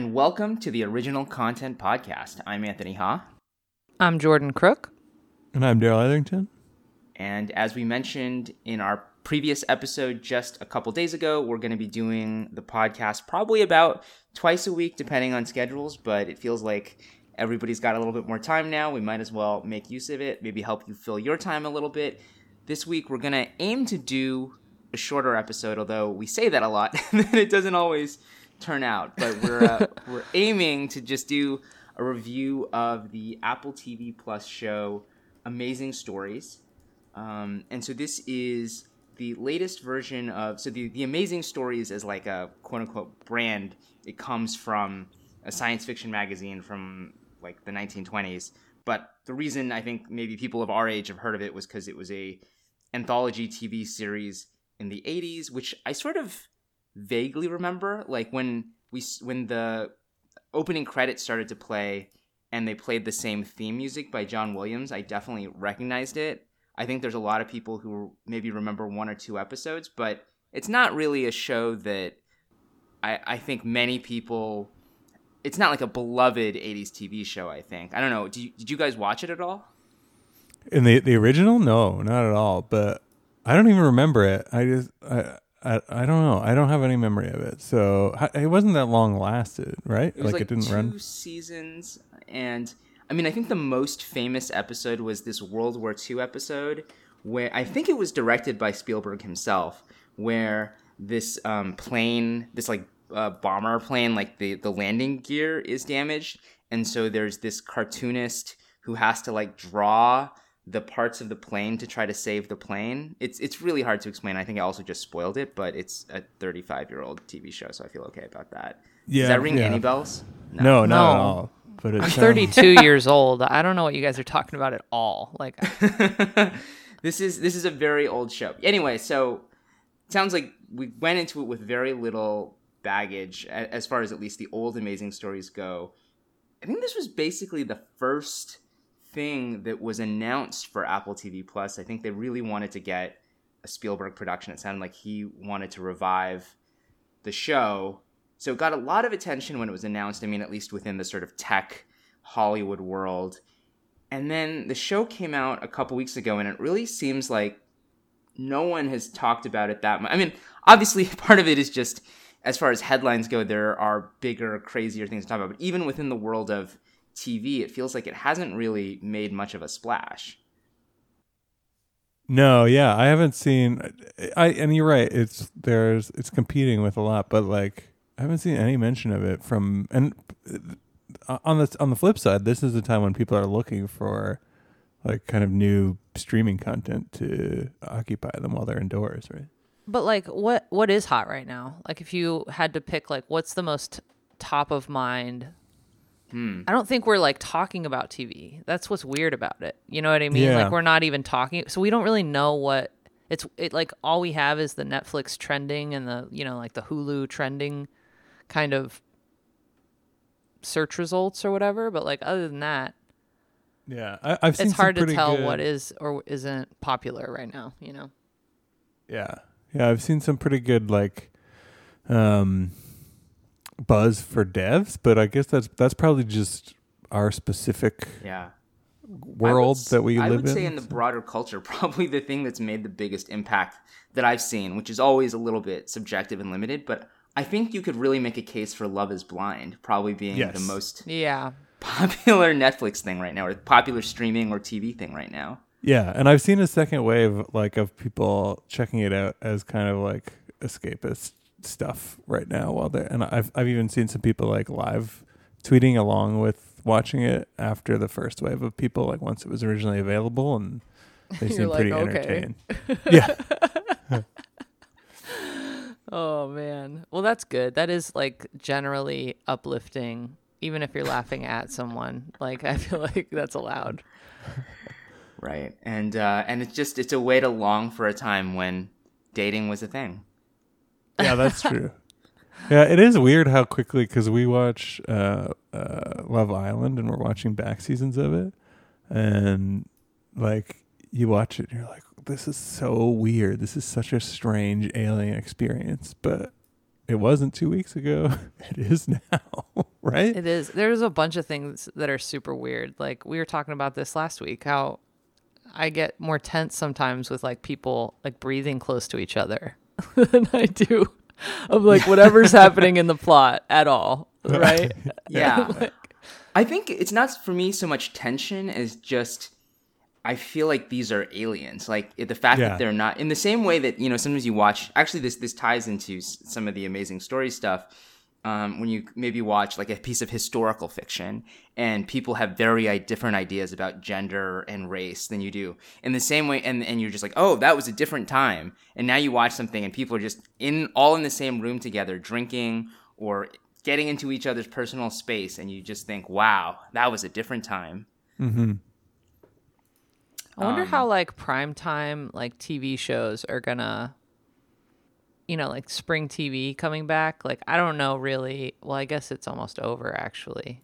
and welcome to the Original Content Podcast. I'm Anthony Ha. I'm Jordan Crook. And I'm Darrell Etherington. And as we mentioned in our previous episode just a couple days ago, we're going to be doing the podcast probably about twice a week, depending on schedules, but it feels like everybody's got a little bit more time now. We might as well make use of it, maybe help you fill your time a little bit. This week, we're going to aim to do a shorter episode, although we say that a lot, and it doesn't always turn out. But we're, uh, we're aiming to just do a review of the Apple TV Plus show Amazing Stories. Um, and so this is the latest version of so the, the amazing stories is like a quote unquote brand it comes from a science fiction magazine from like the 1920s but the reason i think maybe people of our age have heard of it was because it was a anthology tv series in the 80s which i sort of vaguely remember like when we when the opening credits started to play and they played the same theme music by john williams i definitely recognized it I think there's a lot of people who maybe remember one or two episodes, but it's not really a show that I, I think many people. It's not like a beloved '80s TV show. I think I don't know. Did you, did you guys watch it at all? In the the original, no, not at all. But I don't even remember it. I just I. I, I don't know. I don't have any memory of it. So it wasn't that long lasted, right? It like, like, it didn't two run seasons, and I mean, I think the most famous episode was this World War II episode where I think it was directed by Spielberg himself, where this um, plane, this like uh, bomber plane, like the the landing gear is damaged, and so there's this cartoonist who has to like draw the parts of the plane to try to save the plane. It's it's really hard to explain. I think I also just spoiled it, but it's a 35 year old TV show, so I feel okay about that. Yeah, Does that ring yeah. any bells? No, no, not no. at all. But I'm 32 years old. I don't know what you guys are talking about at all. Like, this is this is a very old show. Anyway, so sounds like we went into it with very little baggage as far as at least the old Amazing Stories go. I think this was basically the first thing that was announced for Apple TV Plus. I think they really wanted to get a Spielberg production. It sounded like he wanted to revive the show so it got a lot of attention when it was announced. I mean, at least within the sort of tech Hollywood world. And then the show came out a couple weeks ago, and it really seems like no one has talked about it that much. I mean, obviously, part of it is just as far as headlines go, there are bigger, crazier things to talk about. But even within the world of TV, it feels like it hasn't really made much of a splash. No, yeah, I haven't seen. I and you're right. It's there's it's competing with a lot, but like I haven't seen any mention of it from and uh, on the on the flip side, this is the time when people are looking for like kind of new streaming content to occupy them while they're indoors, right? But like what what is hot right now? Like if you had to pick like what's the most top of mind Hmm. I don't think we're like talking about TV. That's what's weird about it. You know what I mean? Yeah. Like we're not even talking. So we don't really know what it's it like all we have is the Netflix trending and the, you know, like the Hulu trending kind of search results or whatever. But like other than that, yeah, I, have seen it's hard to tell good... what is or isn't popular right now. You know. Yeah, yeah, I've seen some pretty good like um buzz for devs, but I guess that's that's probably just our specific yeah world would, that we I live in. I would say in the broader culture, probably the thing that's made the biggest impact that I've seen, which is always a little bit subjective and limited, but I think you could really make a case for Love is Blind probably being yes. the most yeah popular Netflix thing right now, or popular streaming or TV thing right now. Yeah, and I've seen a second wave like of people checking it out as kind of like escapist stuff right now while they're and I've I've even seen some people like live tweeting along with watching it after the first wave of people like once it was originally available and they seem like, pretty okay. entertained. yeah. Oh man. Well, that's good. That is like generally uplifting even if you're laughing at someone. Like I feel like that's allowed. Right. And uh and it's just it's a way to long for a time when dating was a thing. Yeah, that's true. yeah, it is weird how quickly cuz we watch uh uh Love Island and we're watching back seasons of it and like you watch it and you're like this is so weird. This is such a strange alien experience, but It wasn't two weeks ago. It is now, right? It is. There's a bunch of things that are super weird. Like we were talking about this last week, how I get more tense sometimes with like people like breathing close to each other than I do of like whatever's happening in the plot at all. Right? Yeah. Like- I think it's not for me so much tension as just I feel like these are aliens. Like the fact Yeah. that they're not in the same way that you know sometimes you watch. Actually, this this ties into some of the amazing story stuff. Um, when you maybe watch like a piece of historical fiction and people have very different ideas about gender and race than you do. In the same way and, and you're just like oh that was a different time. And now you watch something and people are just in all in the same room together drinking or getting into each other's personal space and you just think wow that was a different time. Mm-hmm. I wonder Um, how like primetime like TV shows are gonna you know, like spring TV coming back. Like I don't know really well I guess it's almost over actually.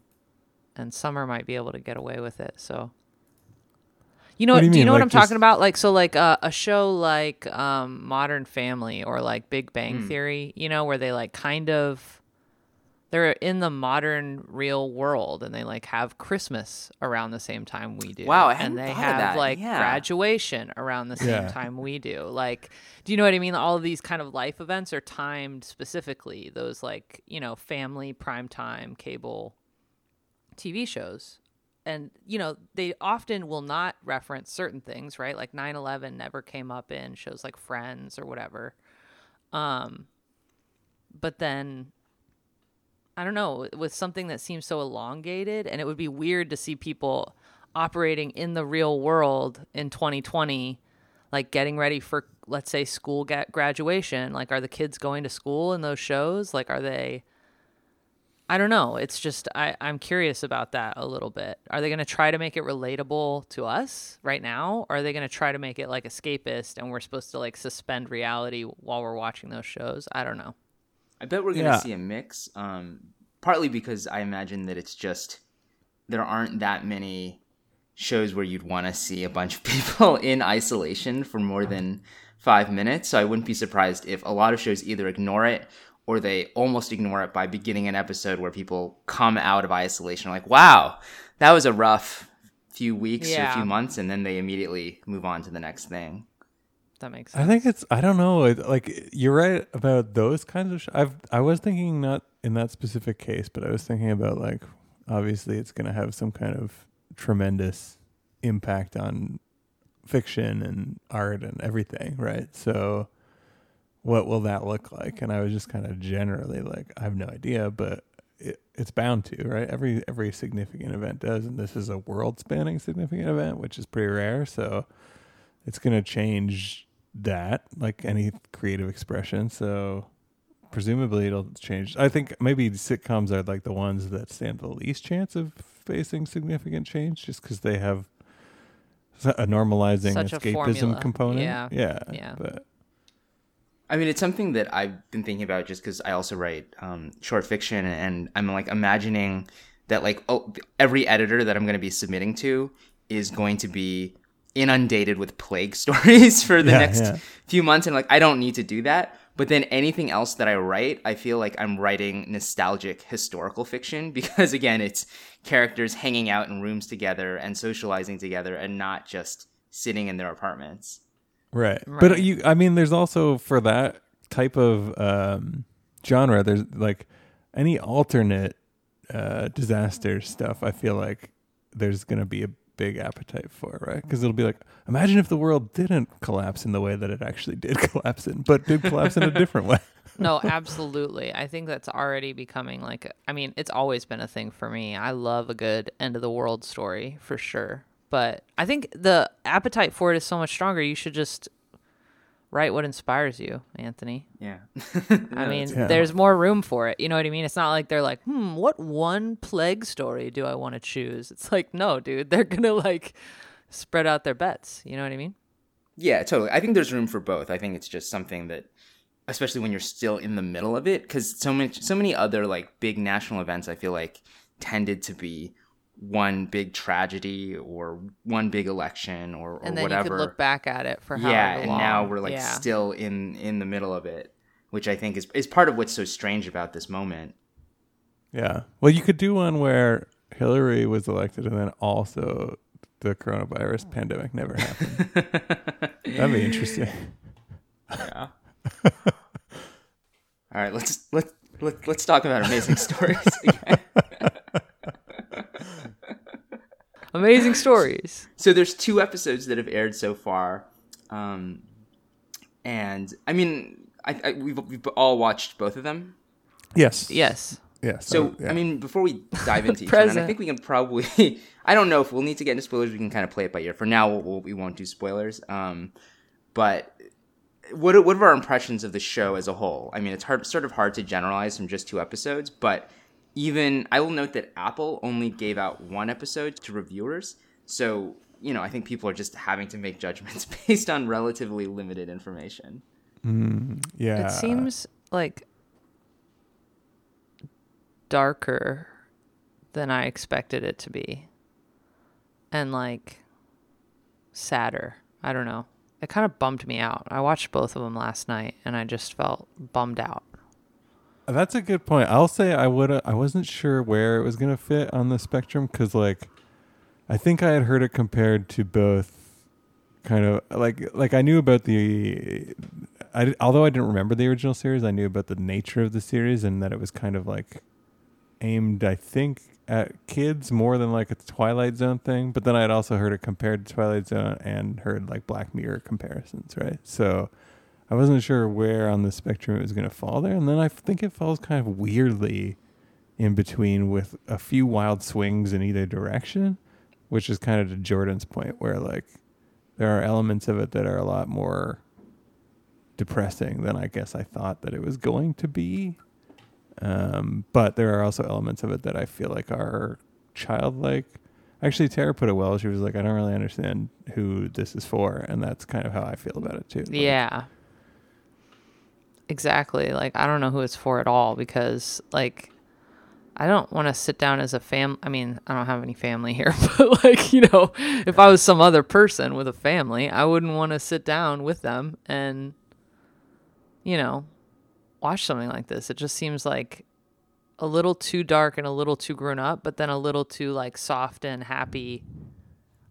And summer might be able to get away with it, so you know What do you do you know what I'm talking about? Like so like uh, a show like um Modern Family or like Big Bang Theory, you know, where they like kind of they're in the modern real world and they like have Christmas around the same time we do. Wow, I hadn't and they thought of have that. like Yeah. graduation around the same Yeah. time we do. Like, do you know what I mean? All of these kind of life events are timed specifically. Those like you know family primetime cable TV shows. And you know they often will not reference certain things, right? Like 9/11 never came up in shows like Friends or whatever. Um, but then I don't know, with something that seems so elongated, and it would be weird to see people operating in the real world in 2020, like getting ready for, let's say, school graduation. Like, are the kids going to school in those shows? Like, are they? I don't know. It's just I, I'm curious about that a little bit. Are they going to try to make it relatable to us right now? Or are they going to try to make it like escapist and we're supposed to like suspend reality while we're watching those shows? I don't know. I bet we're gonna Yeah. see a mix. Um, partly because I imagine that it's just there aren't that many shows where you'd want to see a bunch of people in isolation for more than five minutes. So I wouldn't be surprised if a lot of shows either ignore it or they almost ignore it by beginning an episode where people come out of isolation like, "Wow, that was a rough few weeks or a few months," and then they immediately move on to the next thing. That makes sense. I think it's I don't know like you're right about those kinds of sh- I've I was thinking not in that specific case but I was thinking about like obviously it's going to have some kind of tremendous impact on fiction and art and everything right? So what will that look like? And I was just kind of generally like I have no idea but it, it's bound to right? Every every significant event does and this is a world spanning significant event which is pretty rare so it's going to change that like any creative expression so presumably it'll change i think maybe sitcoms are like the ones that stand the least chance of facing significant change just because they have a normalizing Such escapism formula. component Yeah. yeah Yeah. but I mean, it's something that I've been thinking about just because I also write um, short fiction, and I'm like imagining that like oh, every editor that I'm going to be submitting to is going to be inundated with plague stories for the Yeah, next yeah. few months, and like I don't need to do that. But then anything else that I write, I feel like I'm writing nostalgic historical fiction because again, it's characters hanging out in rooms together and socializing together, and not just sitting in their apartments. Right. But you I mean there's also for that type of um genre there's like any alternate uh disaster stuff I feel like there's going to be a big appetite for, right? Cuz it'll be like imagine if the world didn't collapse in the way that it actually did collapse in, but did collapse in a different way. no, absolutely. I think that's already becoming like I mean, it's always been a thing for me. I love a good end of the world story for sure. But I think the appetite for it is so much stronger. You should just write what inspires you, Anthony. Yeah. I mean, Yeah. there's more room for it. You know what I mean? It's not like they're like, hmm, what one plague story do I want to choose? It's like, no, dude, they're gonna like spread out their bets. You know what I mean? Yeah, totally. I think there's room for both. I think it's just something that, especially when you're still in the middle of it, because so many, so many other like big national events, I feel like tended to be one big tragedy or one big election or, or And then whatever. you could look back at it for yeah, however and long. now we're like yeah. still in in the middle of it. which I think is is part of what's so strange about this moment. Yeah. Well, you could do one where Hillary was elected and then also the coronavirus oh. pandemic never happened. That'd be interesting. Yeah. All right, let's let's let, let's talk about amazing stories again. Amazing stories. So there's two episodes that have aired so far, um, and I mean, I, I, we've we've all watched both of them. Yes. Yes. Yes. So yeah. I mean, before we dive into each one, I think we can probably. I don't know if we'll need to get into spoilers. We can kind of play it by ear. For now, we'll, we'll, we won't do spoilers. Um, but what what are our impressions of the show as a whole? I mean, it's hard, sort of hard to generalize from just two episodes. But even I will note that Apple only gave out one episode to reviewers. So you know, I think people are just having to make judgments based on relatively limited information. Mm, yeah. It seems like darker than I expected it to be. And like sadder. I don't know. It kind of bummed me out. I watched both of them last night and I just felt bummed out. That's a good point. I'll say I would. I wasn't sure where it was gonna fit on the spectrum because, like, I think I had heard it compared to both, kind of like like I knew about the. I although I didn't remember the original series, I knew about the nature of the series and that it was kind of like aimed, I think, at kids more than like a Twilight Zone thing. But then I had also heard it compared to Twilight Zone and heard like Black Mirror comparisons, right? So I wasn't sure where on the spectrum it was going to fall there. And then I think it falls kind of weirdly in between with a few wild swings in either direction, which is kind of to Jordan's point, where like there are elements of it that are a lot more depressing than I guess I thought that it was going to be. Um, but there are also elements of it that I feel like are childlike. Actually, Tara put it well. She was like, I don't really understand who this is for. And that's kind of how I feel about it too. Like, Yeah. Exactly. Like I don't know who it's for at all because like I don't want to sit down as a fam I mean, I don't have any family here, but like, you know, if I was some other person with a family, I wouldn't want to sit down with them and you know, watch something like this. It just seems like a little too dark and a little too grown up, but then a little too like soft and happy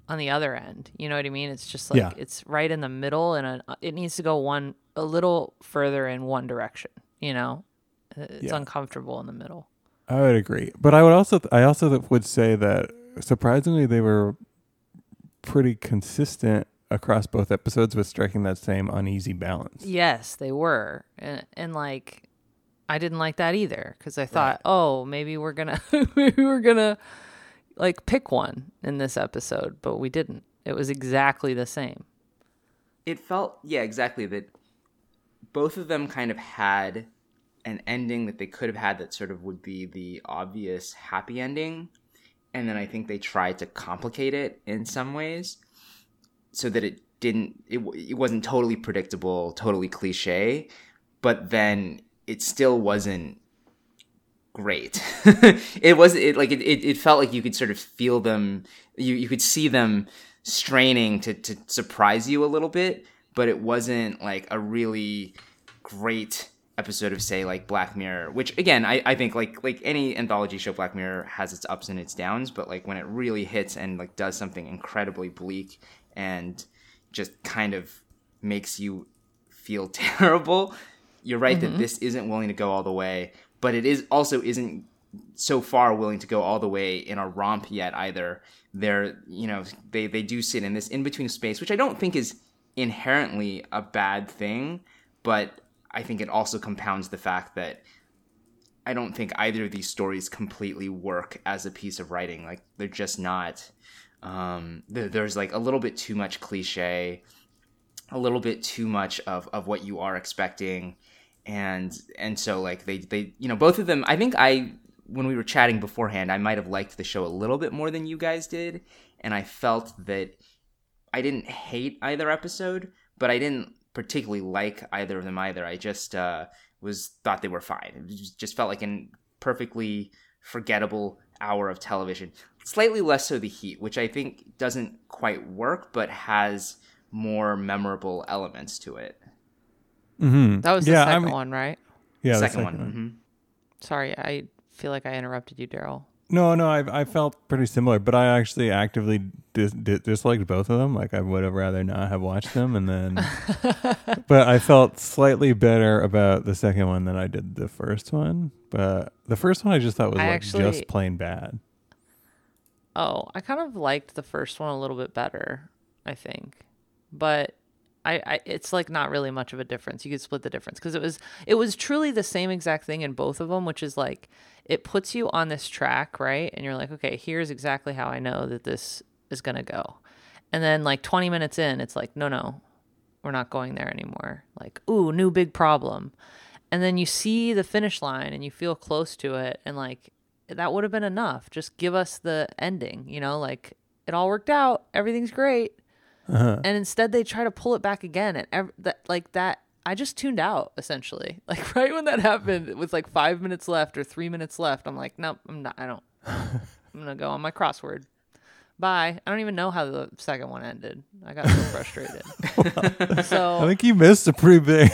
on the other end. You know what I mean? It's just like Yeah. it's right in the middle, and a, it needs to go one a little further in one direction. You know, uh, it's Yeah. uncomfortable in the middle. I would agree, but I would also I also th- would say that surprisingly they were pretty consistent across both episodes with striking that same uneasy balance. Yes, they were, and and like I didn't like that either because I thought, oh, maybe we're gonna maybe we're gonna like pick one in this episode, but we didn't. It was exactly the same. it felt yeah exactly that both of them kind of had an ending that they could have had that sort of would be the obvious happy ending. And then i think they tried to complicate it in some ways so that it didn't it, it wasn't totally predictable totally cliche but then it still wasn't great. It was it like it, it, it felt like you could sort of feel them you, you could see them straining to, to surprise you a little bit but it wasn't like a really great episode of say like black mirror which again I, I think like like any anthology show black mirror has its ups and its downs but like when it really hits and like does something incredibly bleak and just kind of makes you feel terrible you're right that mm-hmm. this isn't willing to go all the way but it is also isn't so far willing to go all the way in a romp yet either. They're you know they they do sit in this in between space which i don't think is inherently a bad thing but i think it also compounds the fact that i don't think either of these stories completely work as a piece of writing. Like they're just not um there, there's like a little bit too much cliche a little bit too much of of what you are expecting. And and so like they they you know both of them i think i when we were chatting beforehand i might have liked the show a little bit more than you guys did. And i felt that i didn't hate either episode but i didn't particularly like either of them either i just uh was thought they were fine it just- just felt like an perfectly forgettable hour of television slightly less so the heat which i think doesn't quite work but has more memorable elements to it Mm-hmm. That was the yeah, I second one, right? Yeah, the second, one. hmm Sorry, I feel like I interrupted you, Darrell. No, no, I I felt pretty similar, but I actually actively dis- dis- disliked both of them. Like I would have rather not have watched them, and then, but I felt slightly better about the second one than I did the first one. But the first one I just thought was I like actually- just plain bad. Oh, I kind of liked the first one a little bit better, I think. But I, I it's like not really much of a difference. You could split the difference because it was it was truly the same exact thing in both of them, which is like it puts you on this track, right? And you're like, okay, here's exactly how I know that this is gonna go. And then like 20 minutes in, it's like, no, no, we're not going there anymore. Like, ooh, new big problem. And then you see the finish line and you feel close to it and like that would have been enough. Just give us the ending, you know, like it all worked out, everything's great. Uh-huh. And instead they try to pull it back again and ev- that like that I just tuned out essentially. Like right when that happened with like 5 minutes left or 3 minutes left, I'm like, nope, I'm not I don't. I'm going to go on my crossword. Bye. I don't even know how the second one ended. I got so frustrated. so I think you missed a pretty big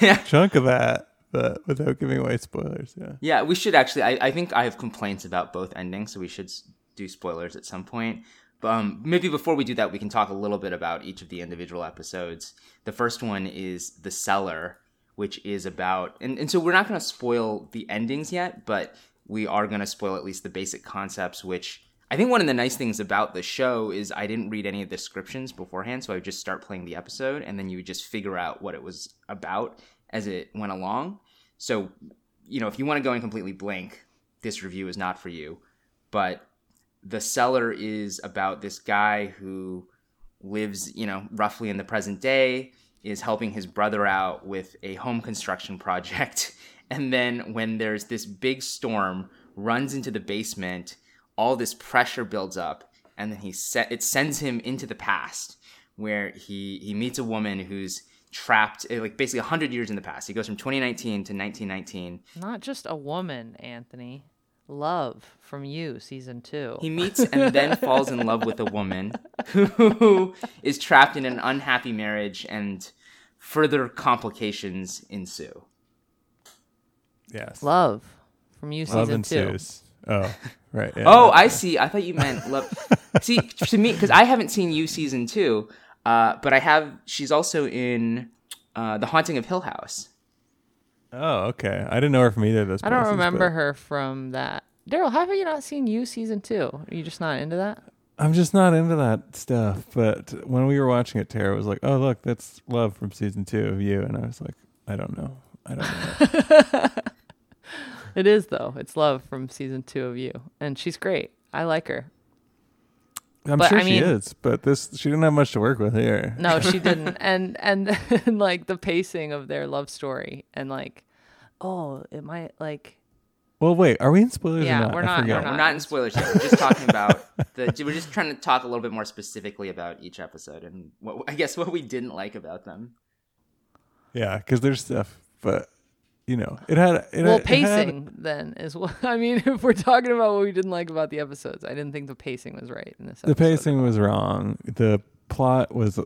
yeah. chunk of that, but without giving away spoilers. Yeah. Yeah, we should actually. I, I think I have complaints about both endings, so we should do spoilers at some point. Um, maybe before we do that, we can talk a little bit about each of the individual episodes. The first one is The Cellar, which is about. And, and so we're not going to spoil the endings yet, but we are going to spoil at least the basic concepts, which. I think one of the nice things about the show is I didn't read any of the descriptions beforehand, so I would just start playing the episode, and then you would just figure out what it was about as it went along. So, you know, if you want to go in completely blank, this review is not for you. But The Cellar is about this guy who lives, you know, roughly in the present day, is helping his brother out with a home construction project. And then when there's this big storm, runs into the basement, all this pressure builds up, and then he set it sends him into the past where he he meets a woman who's trapped eh, like basically 100 years in the past. He goes from 2019 to 1919. not just a woman, Anthony. Love from you, season 2. He meets and then falls in love with a woman who is trapped in an unhappy marriage and further complications ensue. Yes. Love from you, Love season 2. ensues. Oh, right. Yeah, Oh, that's- I see. I thought you meant love. see, to me, because I haven't seen you season two, uh, but I have. She's also in uh, The Haunting of Hill House. Oh, okay. I didn't know her from either of those. I don't places, remember but her from that. Darrell, how have you not seen you season 2? Are you just not into that? I'm just not into that stuff. But when we were watching it, Tara was like, "Oh, look, that's love from season two of you," and I was like, "I don't know. I don't know." It is though. It's love from season 2 of you. And she's great. I like her. I'm But, sure I she mean- is, but this she didn't have much to work with here. No, she didn't. and and and like the pacing of their love story and like oh, it might like Well, wait, are we in spoilers? Yeah, or not? we're not- we're We're not in spoilers yet. We're just talking about the. We're just trying to talk a little bit more specifically about each episode and what I guess what we didn't like about them. Yeah, because there's stuff, but you know, it had it well had, it had- pacing then is what I mean if we're talking about what we didn't like about the episodes. I didn't think the pacing was right in this the pacing was wrong. The plot was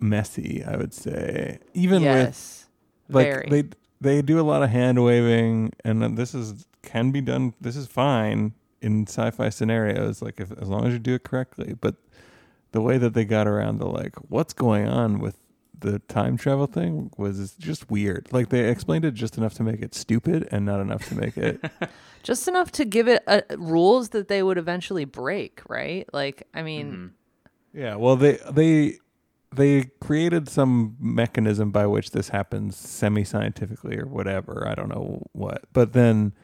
messy. I would say, even with like very. they they do a lot of hand waving, and this is can be done. This is fine in sci-fi scenarios, like if as long as you do it correctly. But the way that they got around the like, what's going on with the time travel thing was just weird. Like they explained it just enough to make it stupid and not enough to make it. Just enough to give it uh rules that they would eventually break, right? Like I mean, Yeah, well, they they they created some mechanism by which this happens semi-scientifically or whatever. I don't know what, but then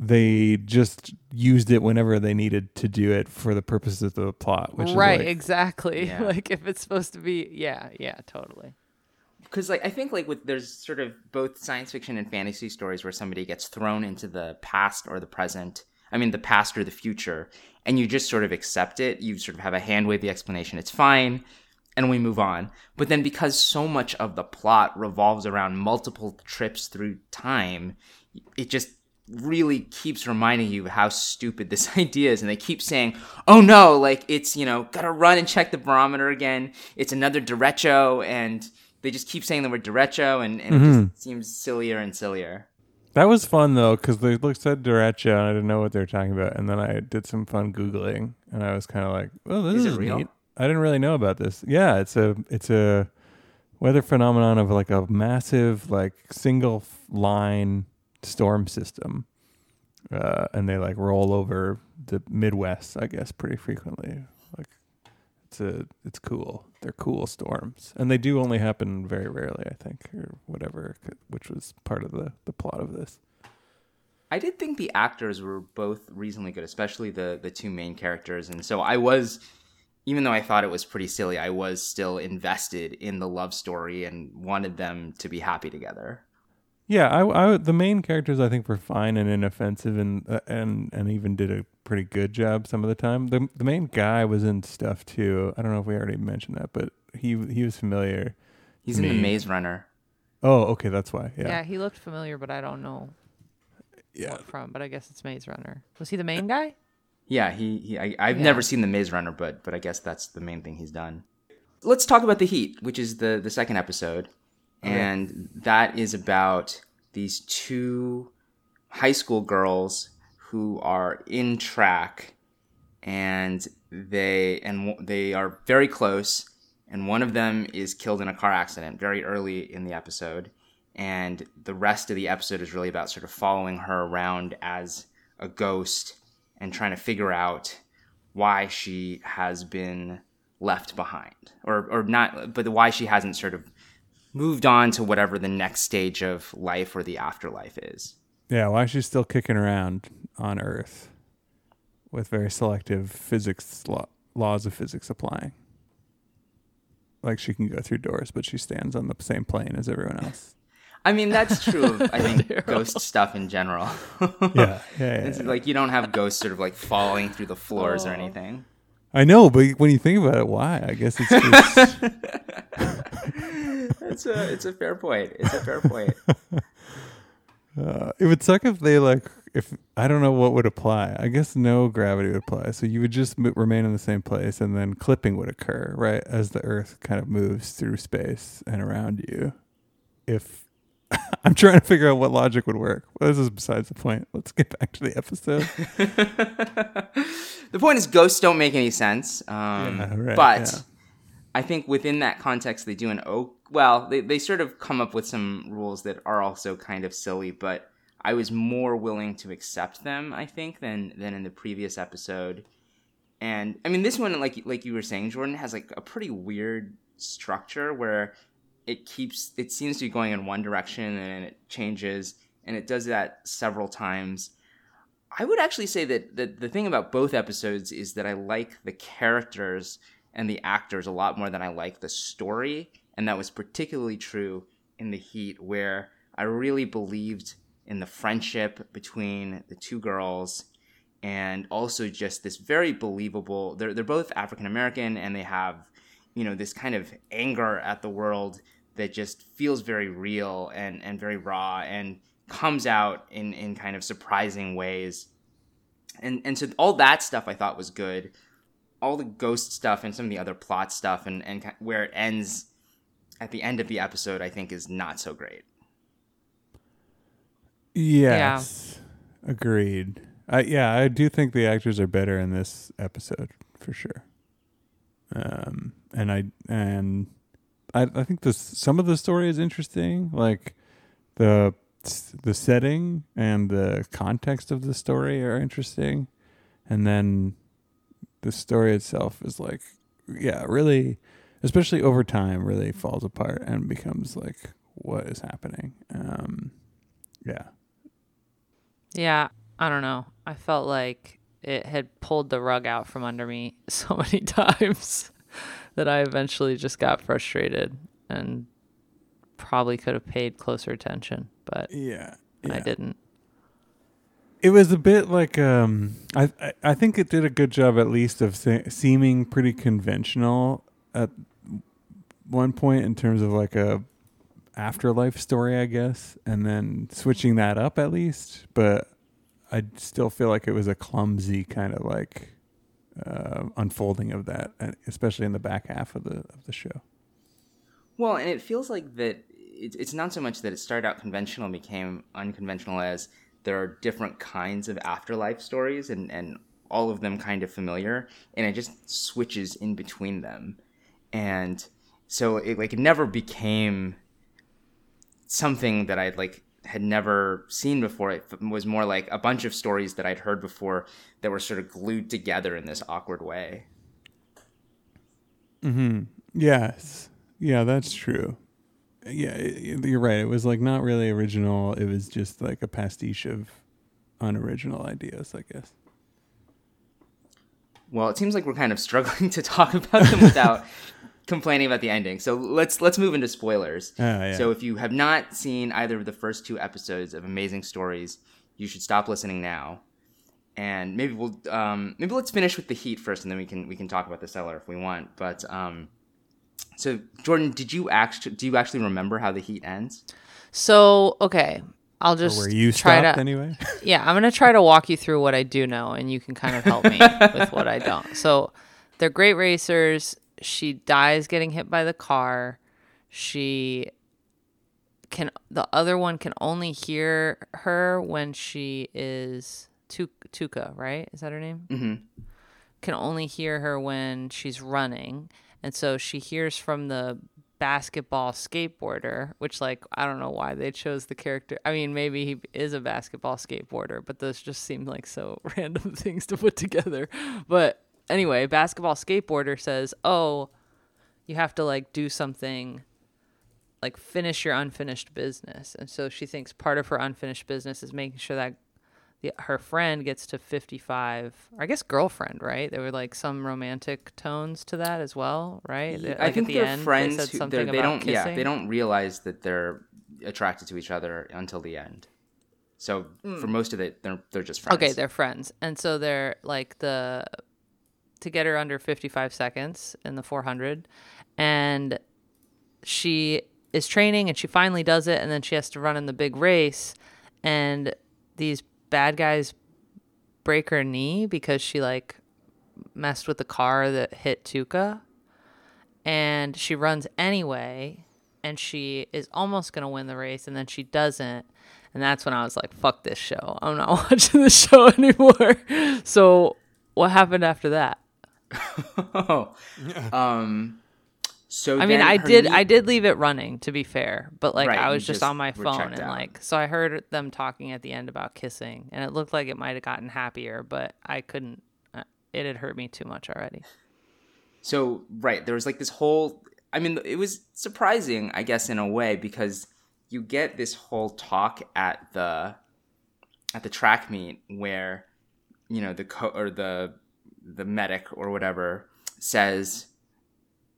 they just used it whenever they needed to do it for the purposes of the plot, which right, is like, exactly. Yeah. like if it's supposed to be yeah, yeah, totally. because like I think like with there's sort of both science fiction and fantasy stories where somebody gets thrown into the past or the present. I mean the past or the future, and you just sort of accept it. You sort of have a hand wavy explanation. It's fine, and we move on. But then because so much of the plot revolves around multiple trips through time, it just really keeps reminding you how stupid this idea is and they keep saying oh no like it's you know gotta run and check the barometer again it's another derecho and they just keep saying the word derecho, and, and Mm-hmm. it just seems sillier and sillier. That was fun though, because they looked said derecho, and I didn't know what they were talking about. And then I did some fun googling, and I was kind of like, "Well, this Is is, real? neat." I didn't really know about this. Yeah, it's a it's a weather phenomenon of like a massive like single line storm system, uh, and they like roll over the Midwest, I guess, pretty frequently. Like it's a it's cool. They're cool storms, and they do only happen very rarely, I think, or whatever, which was part of the the plot of this. I did think the actors were both reasonably good, especially the the two main characters, and so I was, even though I thought it was pretty silly, I was still invested in the love story and wanted them to be happy together. Yeah, I, I the main characters I think were fine and inoffensive and uh, and and even did a pretty good job some of the time. The the main guy was in stuff too. I don't know if we already mentioned that, but he he was familiar. He's to in the. Maze Runner. Oh, okay, that's why. Yeah. Yeah. he looked familiar, but I don't know Yeah. what from. But I guess it's Maze Runner. Was he the main guy? Yeah, he, he I, I've Yeah. never seen the Maze Runner, but but I guess that's the main thing he's done. Let's talk about the Heat, which is the the second episode, and that is about these two high school girls who are in track, and they and they are very close, and one of them is killed in a car accident very early in the episode, and the rest of the episode is really about sort of following her around as a ghost and trying to figure out why she has been left behind or or not but why she hasn't sort of moved on to whatever the next stage of life or the afterlife is Yeah, why she's still kicking around on Earth with very selective physics law, laws of physics applying. Like she can go through doors, but she stands on the same plane as everyone else. i mean that's true of i think ghost stuff in general yeah, yeah, yeah, it's yeah. like you don't have ghosts sort of like falling through the floors or Oh. anything I know, but when you think about it, why? I guess it's just it's a it's a fair point it's a fair point Uh, it would suck if they like if I don't know what would apply. I guess no gravity would apply. So you would just m- remain in the same place, and then clipping would occur right as the Earth kind of moves through space and around you. If I'm trying to figure out what logic would work. Well, this is besides the point. Let's get back to the episode. the point is ghosts don't make any sense um, Yeah, right, but yeah. i think within that context they do an oh well they, they sort of come up with some rules that are also kind of silly but i was more willing to accept them i think than than in the previous episode and i mean this one like like you were saying jordan has like a pretty weird structure where it keeps it seems to be going in one direction and it changes and it does that several times I would actually say that the, the thing about both episodes is that I like the characters and the actors a lot more than I like the story. And that was particularly true in The Heat, where I really believed in the friendship between the two girls and also just this very believable they're, they're both African American and they have, you know, this kind of anger at the world that just feels very real and, and very raw and comes out in, in kind of surprising ways. And and so all that stuff I thought was good. All the ghost stuff and some of the other plot stuff and, and where it ends at the end of the episode I think is not so great. Yes, agreed. I yeah, I do think the actors are better in this episode for sure. Um, and I and I I think this some of the story is interesting, like the the setting and the context of the story are interesting, and then the story itself is like yeah, really, especially over time, really falls apart and becomes like what is happening. Um, yeah. Yeah, I don't know. I felt like it had pulled the rug out from under me so many times that I eventually just got frustrated and probably could have paid closer attention, but Yeah, I didn't. It was a bit like um, I, I I think it did a good job at least of se- seeming pretty conventional at one point in terms of like a afterlife story, I guess, and then switching that up at least. But I still feel like it was a clumsy kind of like uh, unfolding of that, especially in the back half of the of the show. Well, and it feels like that it, it's not so much that it started out conventional and became unconventional as there are different kinds of afterlife stories and, and all of them kind of familiar and it just switches in between them. And so it like never became something that I'd like had never seen before. It was more like a bunch of stories that I'd heard before that were sort of glued together in this awkward way. Mm-hmm. Yes. Yeah, that's true. Yeah, you're right. It was like not really original. It was just like a pastiche of unoriginal ideas, I guess. Well, it seems like we're kind of struggling to talk about them without complaining about the ending. So let's let's move into spoilers. Oh, yeah. So if you have not seen either of the first two episodes of Amazing Stories, you should stop listening now. And maybe we'll um, maybe let's finish with the heat first, and then we can we can talk about the cellar if we want. But um, so Jordan, did you actually do you actually remember how the heat ends? So okay, I'll just Or where you try stopped to anyway? yeah, I'm gonna try to walk you through what I do know, and you can kind of help me with what I don't. So they're great racers. She dies getting hit by the car. She can. The other one can only hear her when she is Tu- Tuka, right? Is that her name? Mm-hmm. Can only hear her when she's running, and so she hears from the basketball skateboarder, which like I don't know why they chose the character. I mean, maybe he is a basketball skateboarder, but those just seem like so random things to put together. But anyway, basketball skateboarder says, "Oh, you have to like do something like finish your unfinished business." And so she thinks part of her unfinished business is making sure that the, her friend gets to 55 or i guess girlfriend right there were like some romantic tones to that as well right Like, I at think the they're end, they friends. said who, something they're, they don't. Yeah, they don't realize that they're attracted to each other until the end. So hmm. for most of it, they're they're just friends. Okay, they're friends. And so they're like the to get her under 55 seconds in the 400 and she is training and she finally does it and then she has to run in the big race and these bad guys break her knee because she like messed with the car that hit Tuka and she runs anyway and she is almost going to win the race and then she doesn't and that's when I was like fuck this show. I'm not watching this show anymore. So what happened after that? um. So I mean, I did I did leave it running to be fair, but like Right, I was just, just on my phone and out. like so I heard them talking at the end about kissing and it looked like it might have gotten happier, but I couldn't uh, it had hurt me too much already. So right, there was like this whole. I mean, it was surprising, I guess, in a way, because you get this whole talk at the at the track meet where you know the co- or the the medic or whatever says,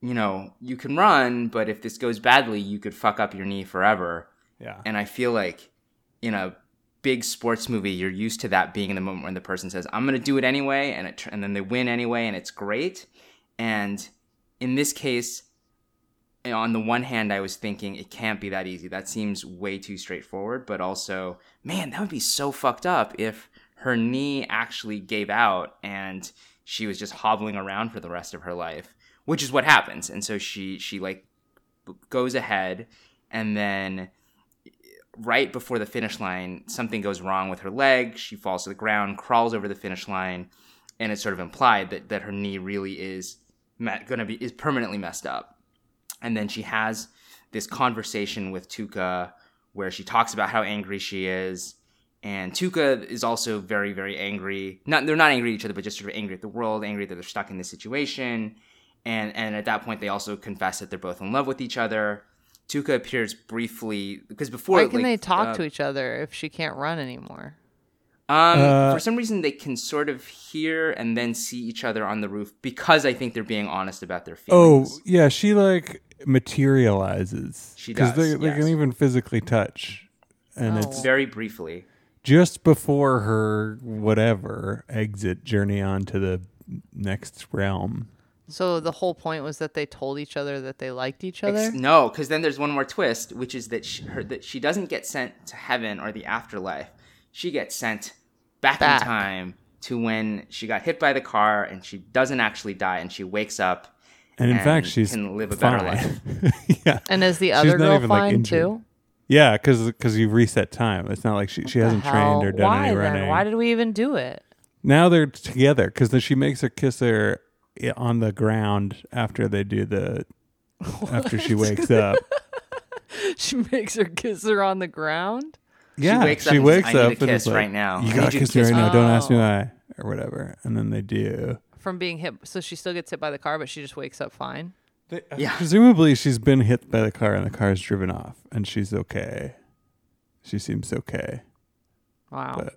you know, you can run, but if this goes badly, you could fuck up your knee forever. Yeah. And I feel like in a big sports movie, you're used to that being in the moment when the person says, "I'm going to do it anyway," and it, and then they win anyway, and it's great. And in this case, on the one hand, I was thinking it can't be that easy. That seems way too straightforward. But also, man, that would be so fucked up if her knee actually gave out and she was just hobbling around for the rest of her life, which is what happens. And so she she like goes ahead, and then right before the finish line, something goes wrong with her leg. She falls to the ground, crawls over the finish line, and it's sort of implied that, that her knee really is going to be is permanently messed up. And then she has this conversation with Tuka where she talks about how angry she is. And Tuka is also very, very angry. Not they're not angry at each other, but just sort of angry at the world, angry that they're stuck in this situation. And and at that point, they also confess that they're both in love with each other. Tuka appears briefly because before Why can like, they talk uh, to each other if she can't run anymore? Um, Uh, for some reason, they can sort of hear and then see each other on the roof because I think they're being honest about their feelings. Oh yeah, she like materializes. She 'Cause does, They, they yes. can even physically touch, and Oh. it's very briefly. Just before her whatever exit journey on to the next realm. So the whole point was that they told each other that they liked each other. Ex- no, because then there's one more twist, which is that she, her, that she doesn't get sent to heaven or the afterlife. She gets sent back, Back. in time to when she got hit by the car and she doesn't actually die and she wakes up And in and fact, she's can live a fine. better life. yeah. And is the other not girl even, like, fine too? Yeah, because you've reset time. It's not like she she hasn't trained or done Why any then? running. Why did we even do it? now they're together because then she makes her kiss her on the ground after they do the after she wakes up. she makes her kiss her on the ground. Yeah, wakes up she and says, wakes "I need up and kiss like, right now. You need gotta you to kiss me right me." now. Don't ask me Oh. why or whatever. And then they do. From being hit, so she still gets hit by the car, but she just wakes up fine. Uh, yeah. Presumably, she's been hit by the car and the car's driven off, and she's okay. She seems okay. Wow.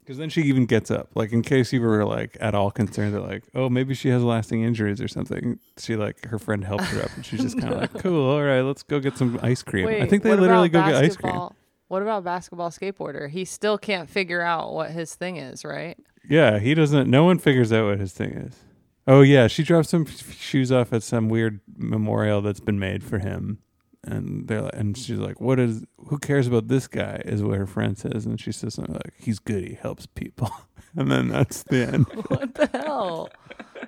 Because then she even gets up, like in case you were like at all concerned that like, oh, maybe she has lasting injuries or something. She like her friend helps her up, and she's just kind of like, cool, all right, let's go get some ice cream. Wait, I think they literally go get ice cream. What about basketball skateboarder? He still can't figure out what his thing is, right? Yeah, he doesn't. No one figures out what his thing is. Oh yeah, she drops some shoes off at some weird memorial that's been made for him, and they're like, and she's like, "What is? Who cares about this guy?" Is what her friend says, and she says something like, "He's good. He helps people," and then that's the end. what the hell?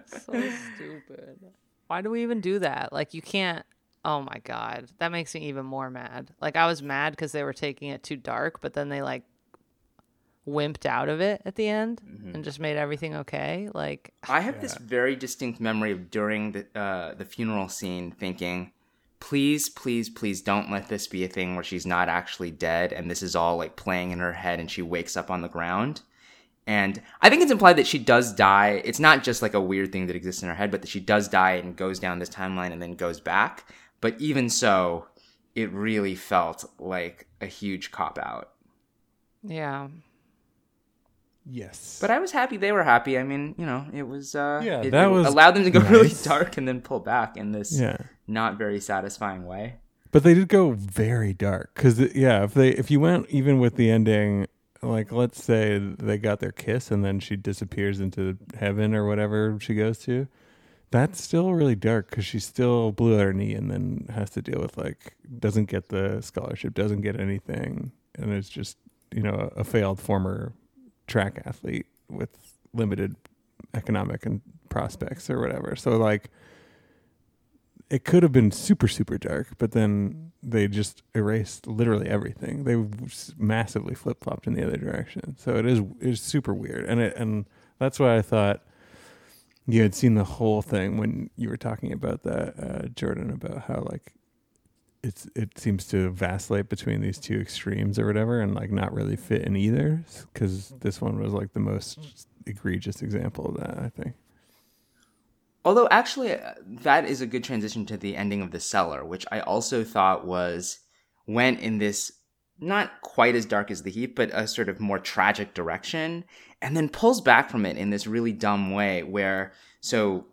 so stupid. Why do we even do that? Like, you can't. Oh my god, that makes me even more mad. Like, I was mad because they were taking it too dark, but then they like wimped out of it at the end and just made everything okay. Like, I have this very distinct memory of during the uh, the funeral scene thinking, please, please, please don't let this be a thing where she's not actually dead and this is all like playing in her head and she wakes up on the ground. And I think it's implied that she does die. It's not just like a weird thing that exists in her head, but that she does die and goes down this timeline and then goes back. But even so, it really felt like a huge cop out. yeah. Yes, But I was happy they were happy. I mean, you know, it was uh Yeah, it, that it was allowed them to go really dark and then pull back in this yeah. not very satisfying way. But they did go very dark because yeah, if they if you went even with the ending, like let's say they got their kiss and then she disappears into heaven or whatever she goes to, that's still really dark because she still blew out her knee and then has to deal with like doesn't get the scholarship, doesn't get anything, and it's just you know a failed former track athlete with limited economic and prospects or whatever. So like it could have been super super dark, but then they just erased literally everything. They massively flip flopped in the other direction. So it is it's super weird, and it and that's why I thought you had seen the whole thing when you were talking about that, uh, Jordan, about how like it's it seems to vacillate between these two extremes or whatever, and like not really fit in either. Because this one was like the most egregious example of that, I think. Although actually uh, that is a good transition to the ending of The Cellar, which I also thought was went in this not quite as dark as The Heat, but a sort of more tragic direction, and then pulls back from it in this really dumb way where so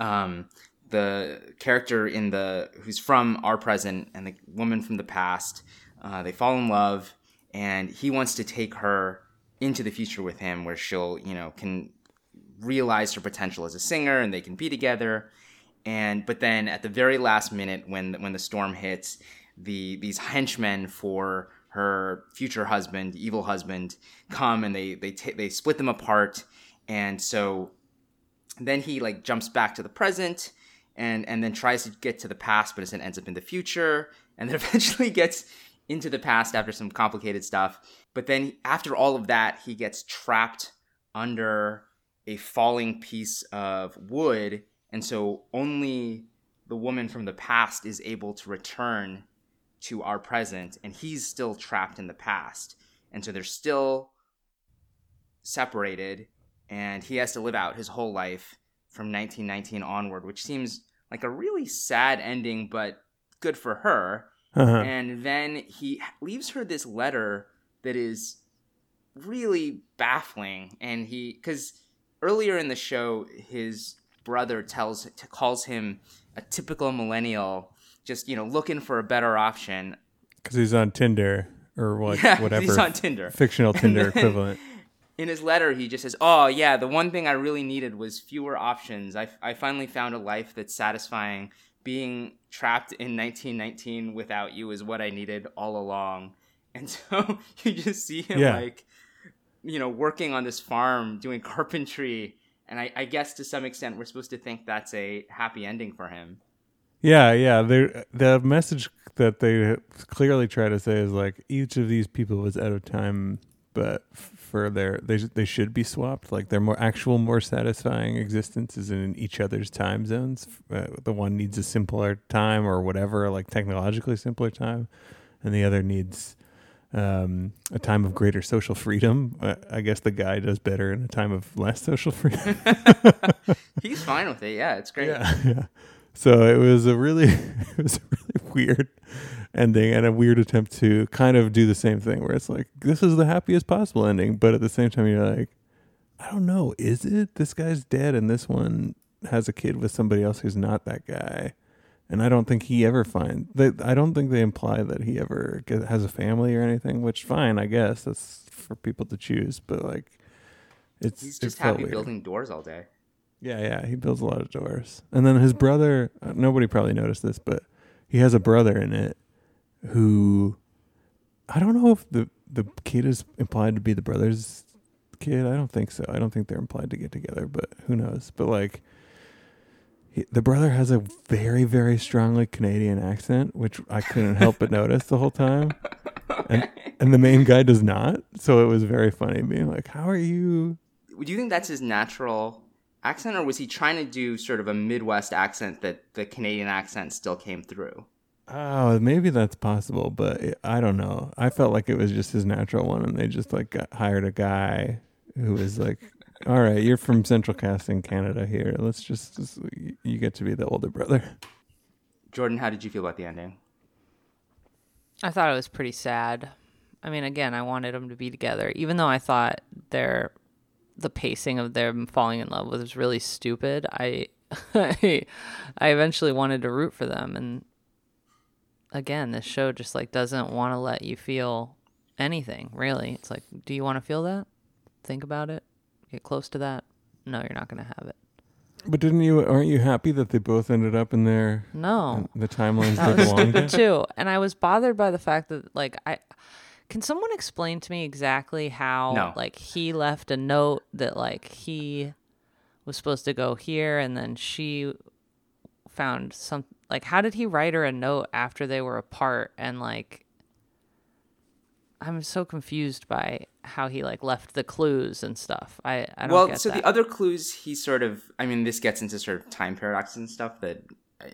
um the character in the who's from our present and the woman from the past uh, they fall in love and he wants to take her into the future with him where she'll you know can realize her potential as a singer and they can be together. And but then at the very last minute when when the storm hits the these henchmen for her future husband evil husband come and they they ta- they split them apart. And so then he like jumps back to the present and and then tries to get to the past but it ends up in the future and then eventually gets into the past after some complicated stuff. But then after all of that he gets trapped under a falling piece of wood and so only the woman from the past is able to return to our present and he's still trapped in the past. And so they're still separated and he has to live out his whole life from 1919 onward which seems like a really sad ending but good for her Uh-huh. and then he leaves her this letter that is really baffling and he because earlier in the show his brother tells calls him a typical millennial just you know looking for a better option Because he's on Tinder or what, yeah whatever he's on tinder fictional Tinder then- equivalent. In his letter he just says oh yeah the one thing i really needed was fewer options i, I finally found a life that's satisfying being trapped in 1919 without you is what i needed all along and so you just see him Yeah. like you know working on this farm doing carpentry and I, I guess to some extent we're supposed to think that's a happy ending for him. Yeah, yeah. They the message that they clearly try to say is like each of these people was out of time, but for their they they should be swapped. Like their more actual, more satisfying existence is in each other's time zones. Uh, the one needs a simpler time or whatever, like technologically simpler time, and the other needs um, a time of greater social freedom. Uh, I guess the guy does better in a time of less social freedom. He's fine with it. Yeah, it's great. Yeah, yeah. So it was a really, it was a really weird ending and a weird attempt to kind of do the same thing where it's like this is the happiest possible ending, but at the same time you're like, I don't know, is it? This guy's dead and this one has a kid with somebody else who's not that guy and I don't think he ever finds. They, I don't think they imply that he ever get, has a family or anything. Which fine, I guess that's for people to choose. But like, it's he's just happy weird. building doors all day. Yeah, yeah, he builds a lot of doors. And then his brother. Uh, nobody probably noticed this, but he has a brother in it who I don't know if the the kid is implied to be the brother's kid. I don't think so. I don't think they're implied to get together, but who knows? But like the brother has a very very strongly Canadian accent, which I couldn't help but notice the whole time, and and the main guy does not. So it was very funny being like, "How are you?" Do you think that's his natural accent, or was he trying to do sort of a Midwest accent that the Canadian accent still came through? Oh, maybe that's possible, but it, I don't know. I felt like it was just his natural one, and they just like got, hired a guy who was like all right, you're from Central Casting Canada here. Let's just, just, you get to be the older brother. Jordan, how did you feel about the ending? I thought it was pretty sad. I mean, again, I wanted them to be together, even though I thought their the pacing of them falling in love was really stupid. I I, I eventually wanted to root for them, and again, this show just like doesn't want to let you feel anything. Really, it's like, do you want to feel that? Think about it get close to that, no, you're not going to have it. But didn't you? Aren't you happy that they both ended up in their no the timelines that they belong to? Too, and I was bothered by the fact that like I can someone explain to me exactly how no. like he left a note that like he was supposed to go here and then she found some like how did he write her a note after they were apart and like I'm so confused by how he like left the clues and stuff. I, I don't well, so that. the other clues he sort of I mean this gets into sort of time paradoxes and stuff that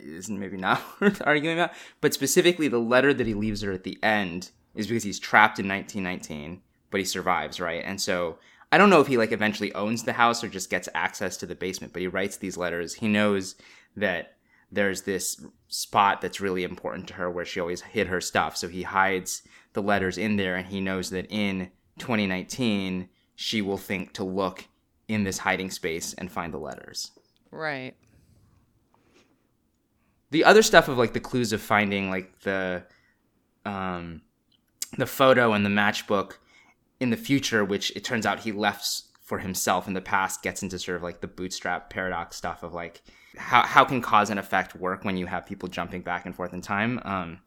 isn't maybe not worth arguing about, but specifically the letter that he leaves her at the end is because he's trapped in 1919, but he survives, right? And so I don't know if he like eventually owns the house or just gets access to the basement, but he writes these letters. He knows that there's this spot that's really important to her where she always hid her stuff, so he hides the letters in there and he knows that in 2019 she will think to look in this hiding space and find the letters. Right. The other stuff of like the clues of finding like the um the photo and the matchbook in the future which it turns out he left for himself in the past gets into sort of like the bootstrap paradox stuff of like how how can cause and effect work when you have people jumping back and forth in time um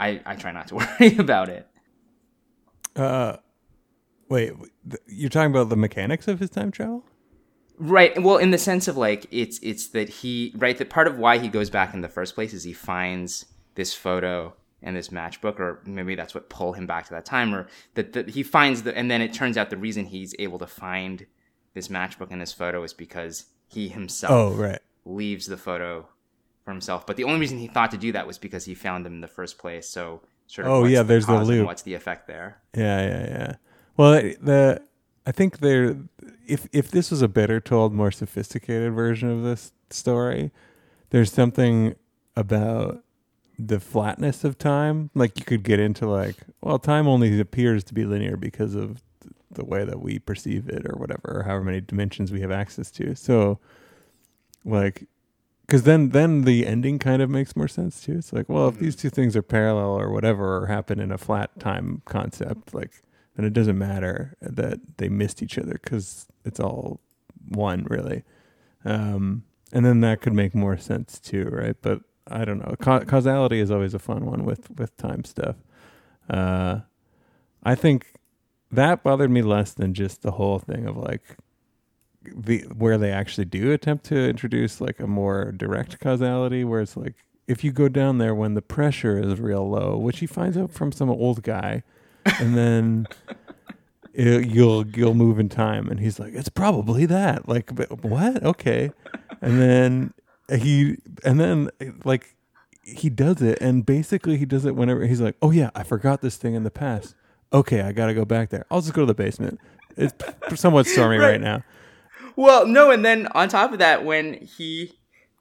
I, I try not to worry about it. Uh, wait, you're talking about the mechanics of his time travel? Right. Well, in the sense of like it's it's that he right that part of why he goes back in the first place is he finds this photo and this matchbook, or maybe that's what pull him back to that time, or that, that he finds the and then it turns out the reason he's able to find this matchbook and this photo is because he himself oh right leaves the photo for himself. But the only reason he thought to do that was because he found them in the first place. So sort of oh yeah, the there's the loop. What's the effect there? Yeah, yeah, yeah. Well, the I think there if if this was a better told, more sophisticated version of this story, there's something about the flatness of time. Like you could get into like, well, time only appears to be linear because of the way that we perceive it or whatever, or however many dimensions we have access to. So like because then then the ending kind of makes more sense too. It's like, well, if these mm-hmm. two things are parallel or whatever, or happen in a flat time concept, like then it doesn't matter that they missed each other because it's all one really. Um, and then that could make more sense too, right? But I don't know. Ca- causality is always a fun one with with time stuff. Uh, I think that bothered me less than just the whole thing of like the where they actually do attempt to introduce like a more direct causality, where it's like if you go down there when the pressure is real low, which he finds out from some old guy, and then it, you'll you'll move in time, and he's like, it's probably that. Like, but what? Okay, and then he and then like he does it, and basically he does it whenever he's like, oh yeah, I forgot this thing in the past. Okay, I gotta go back there. I'll just go to the basement. It's somewhat stormy right. Right. now. Well, no, and then on top of that, when he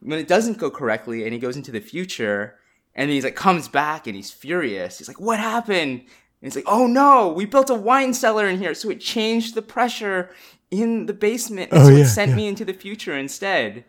when it doesn't go correctly and he goes into the future and he's like comes back and he's furious. He's like, "What happened?" And he's like, "Oh no, we built a wine cellar in here, so it changed the pressure in the basement, and Oh, so yeah, it sent yeah. me into the future instead."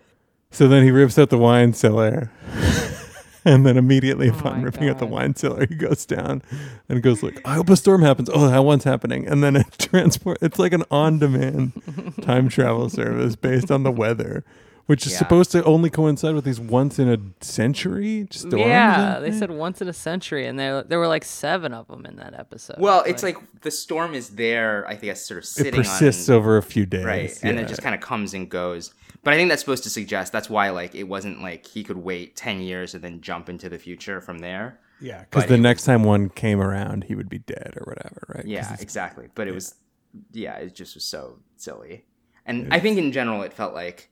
So then he rips out the wine cellar. and then immediately Oh upon my ripping out the wine cellar, he goes down and goes like, I hope a storm happens. Oh, that one's happening. And then it transport it's like an on-demand time travel service based on the weather, which is Yeah. supposed to only coincide with these once in a century storms. yeah, they said once in a century, and there there were like seven of them in that episode. Well, it's like the storm is there, I guess, sort of sitting. it persists on, over a few days. right, and yeah. it just kind of comes and goes. But I think that's supposed to suggest that's why, like, it wasn't like he could wait ten years and then jump into the future from there. Yeah, because the next time one came around, he would be dead or whatever, right? Yeah, exactly. But it was, yeah, it just was so silly. And I think in general, it felt like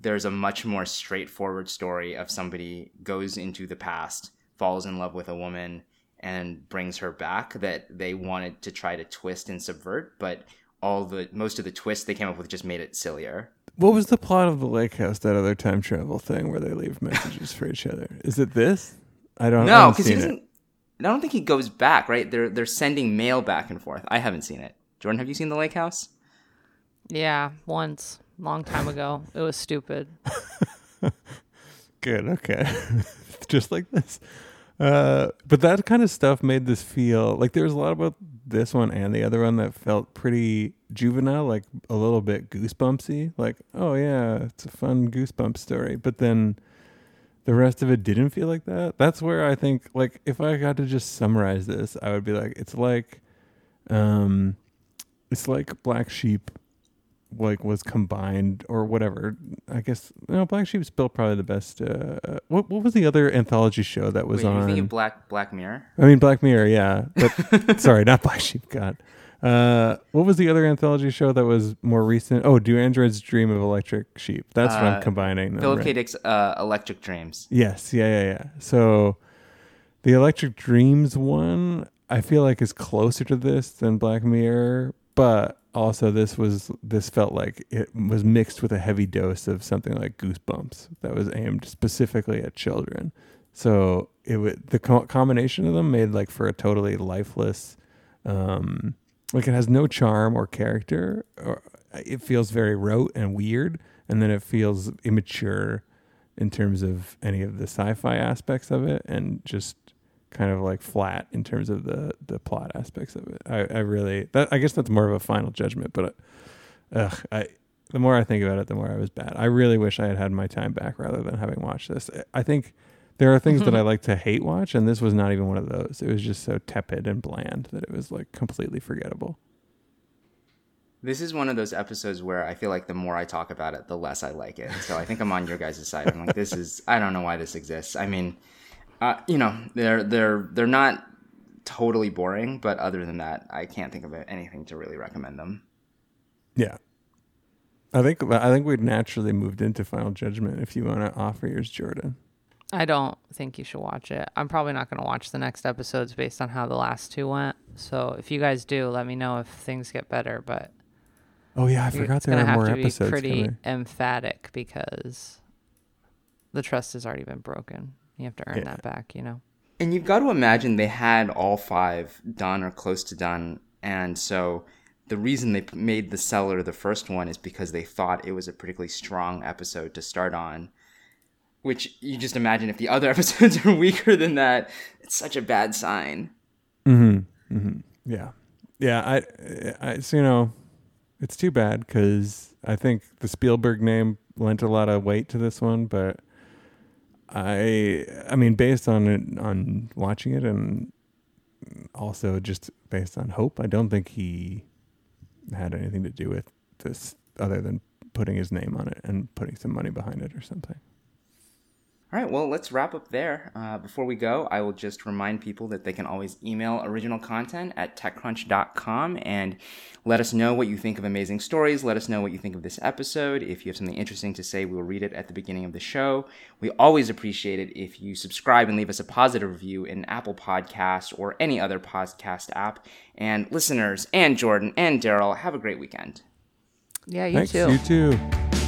there's a much more straightforward story of somebody goes into the past, falls in love with a woman, and brings her back that they wanted to try to twist and subvert. But all the most of the twists they came up with just made it sillier. What was the plot of the lake house, that other time travel thing where they leave messages for each other? Is it this? I don't know. No, because he doesn't. I don't think he goes back. Right? They're they're sending mail back and forth. I haven't seen it. Jordan, have you seen the Lake House? yeah, once long time ago, it was stupid. Good, okay. Just like this. Uh, but that kind of stuff made this feel like there was a lot about this one and the other one that felt pretty juvenile, like a little bit goosebumpsy. Like, oh yeah, it's a fun goosebump story. But then the rest of it didn't feel like that. That's where I think, like, if I got to just summarize this, I would be like, it's like, um, it's like Black Sheep like was combined or whatever. I guess no, Black Sheep's still probably the best. Uh, uh, what what was the other anthology show that was Wait, on? thinking Black Black Mirror? I mean Black Mirror, yeah. But sorry, not Black Sheep. God, uh, what was the other anthology show that was more recent? Oh, Do Androids Dream of Electric Sheep? That's what I'm Uh, combining. Philip right? K. Dick's uh, Electric Dreams. Yes, yeah, yeah, yeah. So the Electric Dreams one, I feel like is closer to this than Black Mirror, but also this was this felt like it was mixed with a heavy dose of something like Goosebumps that was aimed specifically at children. So it would the co- combination of them made like for a totally lifeless, um, like it has no charm or character. Or it feels very rote and weird, and then it feels immature in terms of any of the sci-fi aspects of it and just kind of like flat in terms of the the plot aspects of it. I, I really that I guess that's more of a final judgment, but uh, ugh, I the more I think about it, the more I was bad. I really wish I had had my time back rather than having watched this. I think there are things that I like to hate watch, and this was not even one of those. It was just so tepid and bland that it was like completely forgettable. This is one of those episodes where I feel like the more I talk about it, the less I like it. So I think I'm on your guys' side. I'm like, this is I don't know why this exists. I mean, uh, you know, they're they're they're not totally boring, but other than that, I can't think of anything to really recommend them. Yeah. I think I think we'd naturally moved into Final Judgment if you want to offer yours, Jordan. I don't think you should watch it. I'm probably not going to watch the next episodes based on how the last two went. So if you guys do, let me know if things get better. But Oh yeah, I you're- forgot it's there gonna are have more to be episodes pretty coming. emphatic because the trust has already been broken. You have to earn Yeah. that back, you know. And you've got to imagine they had all five done or close to done, and so the reason they made the Cellar the first one is because they thought it was a particularly strong episode to start on. Which you just imagine if the other episodes are weaker than that, it's such a bad sign. Mm-hmm. Mm-hmm. Yeah, yeah. I, I, it's, you know, it's too bad because I think the Spielberg name lent a lot of weight to this one, but I, I mean, based on it, on watching it, and also just based on hope, I don't think he had anything to do with this other than putting his name on it and putting some money behind it or something. All right, well, let's wrap up there. Uh, before we go, I will just remind people that they can always email original content at techcrunch.com and let us know what you think of amazing stories. Let us know what you think of this episode. If you have something interesting to say, we'll read it at the beginning of the show. We always appreciate it if you subscribe and leave us a positive review in Apple Podcast or any other podcast app. And listeners, and Jordan, and Darrell, have a great weekend. Yeah, you Thanks. too. You too.